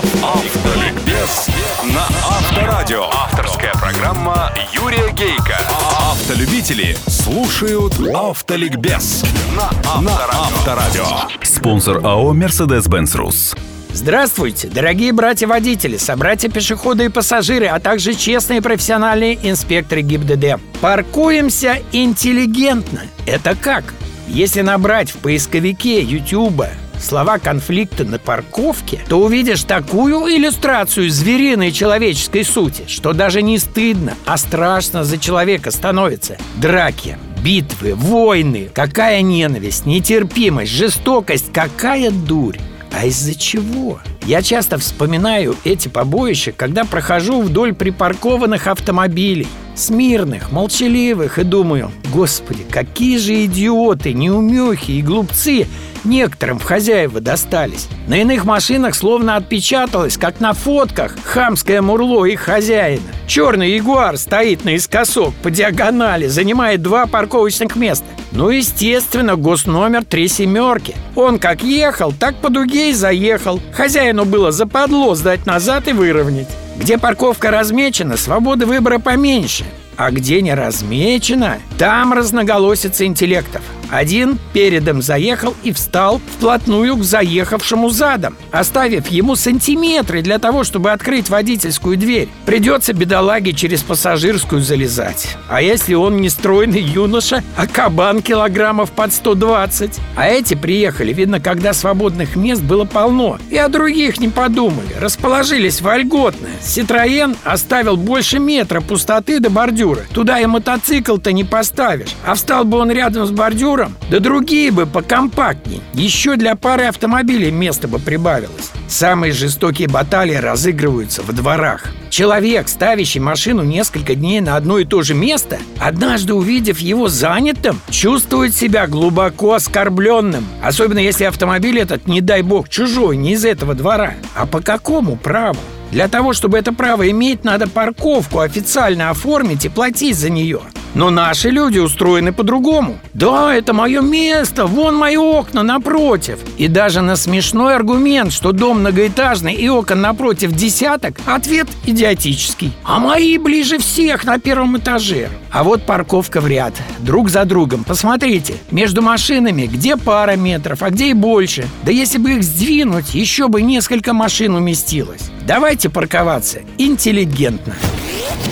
Автоликбез на Авторадио. Авторская программа Юрия Гейка. Автолюбители слушают Автоликбез на Авторадио. Спонсор АО «Мерседес-Бенц Рус». Здравствуйте, дорогие братья-водители, собратья-пешеходы и пассажиры, а также честные профессиональные инспекторы ГИБДД. Паркуемся интеллигентно. Это как? Если набрать в поисковике YouTube слова конфликта на парковке, то увидишь такую иллюстрацию звериной человеческой сути, что даже не стыдно, а страшно за человека становится. Драки, битвы, войны, какая ненависть, нетерпимость, жестокость, какая дурь. А из-за чего? Я часто вспоминаю эти побоища, когда прохожу вдоль припаркованных автомобилей Смирных, молчаливых и думаю Господи, какие же идиоты, неумехи и глупцы некоторым в хозяева достались На иных машинах словно отпечаталось, как на фотках, хамское мурло их хозяина Черный ягуар стоит наискосок по диагонали, занимает два парковочных места ну, естественно, госномер три семерки. Он как ехал, так по дуге и заехал. Хозяину было западло сдать назад и выровнять. Где парковка размечена, свободы выбора поменьше. А где не размечено, там разноголосица интеллектов. Один передом заехал и встал вплотную к заехавшему задом, оставив ему сантиметры для того, чтобы открыть водительскую дверь. Придется бедолаге через пассажирскую залезать. А если он не стройный юноша, а кабан килограммов под 120? А эти приехали, видно, когда свободных мест было полно. И о других не подумали. Расположились вольготно. Ситроен оставил больше метра пустоты до бордюра. Туда и мотоцикл-то не поставишь. А встал бы он рядом с бордюром, да другие бы покомпактнее. Еще для пары автомобилей места бы прибавилось. Самые жестокие баталии разыгрываются во дворах. Человек, ставящий машину несколько дней на одно и то же место, однажды увидев его занятым, чувствует себя глубоко оскорбленным. Особенно если автомобиль этот, не дай бог, чужой, не из этого двора. А по какому праву? Для того, чтобы это право иметь, надо парковку официально оформить и платить за нее. Но наши люди устроены по-другому. Да, это мое место, вон мои окна напротив. И даже на смешной аргумент, что дом многоэтажный и окон напротив десяток, ответ идиотический. А мои ближе всех на первом этаже. А вот парковка в ряд, друг за другом. Посмотрите, между машинами где пара метров, а где и больше. Да если бы их сдвинуть, еще бы несколько машин уместилось. Давайте парковаться интеллигентно.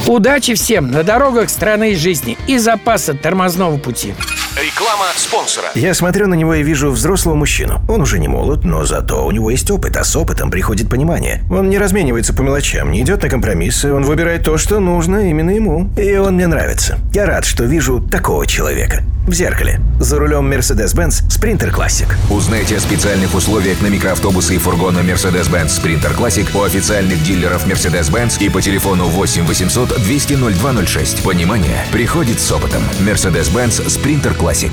Удачи всем на дорогах страны и жизни и запаса тормозного пути. Реклама спонсора. Я смотрю на него и вижу взрослого мужчину. Он уже не молод, но зато у него есть опыт, а с опытом приходит понимание. Он не разменивается по мелочам, не идет на компромиссы, он выбирает то, что нужно именно ему. И он мне нравится. Я рад, что вижу такого человека. В зеркале. За рулем Mercedes-Benz Sprinter Classic. Узнайте о специальных условиях на микроавтобусы и фургоны Mercedes-Benz Sprinter Classic у официальных дилеров Mercedes-Benz и по телефону 8 800 200 0206. Понимание приходит с опытом. Mercedes-Benz Sprinter Classic.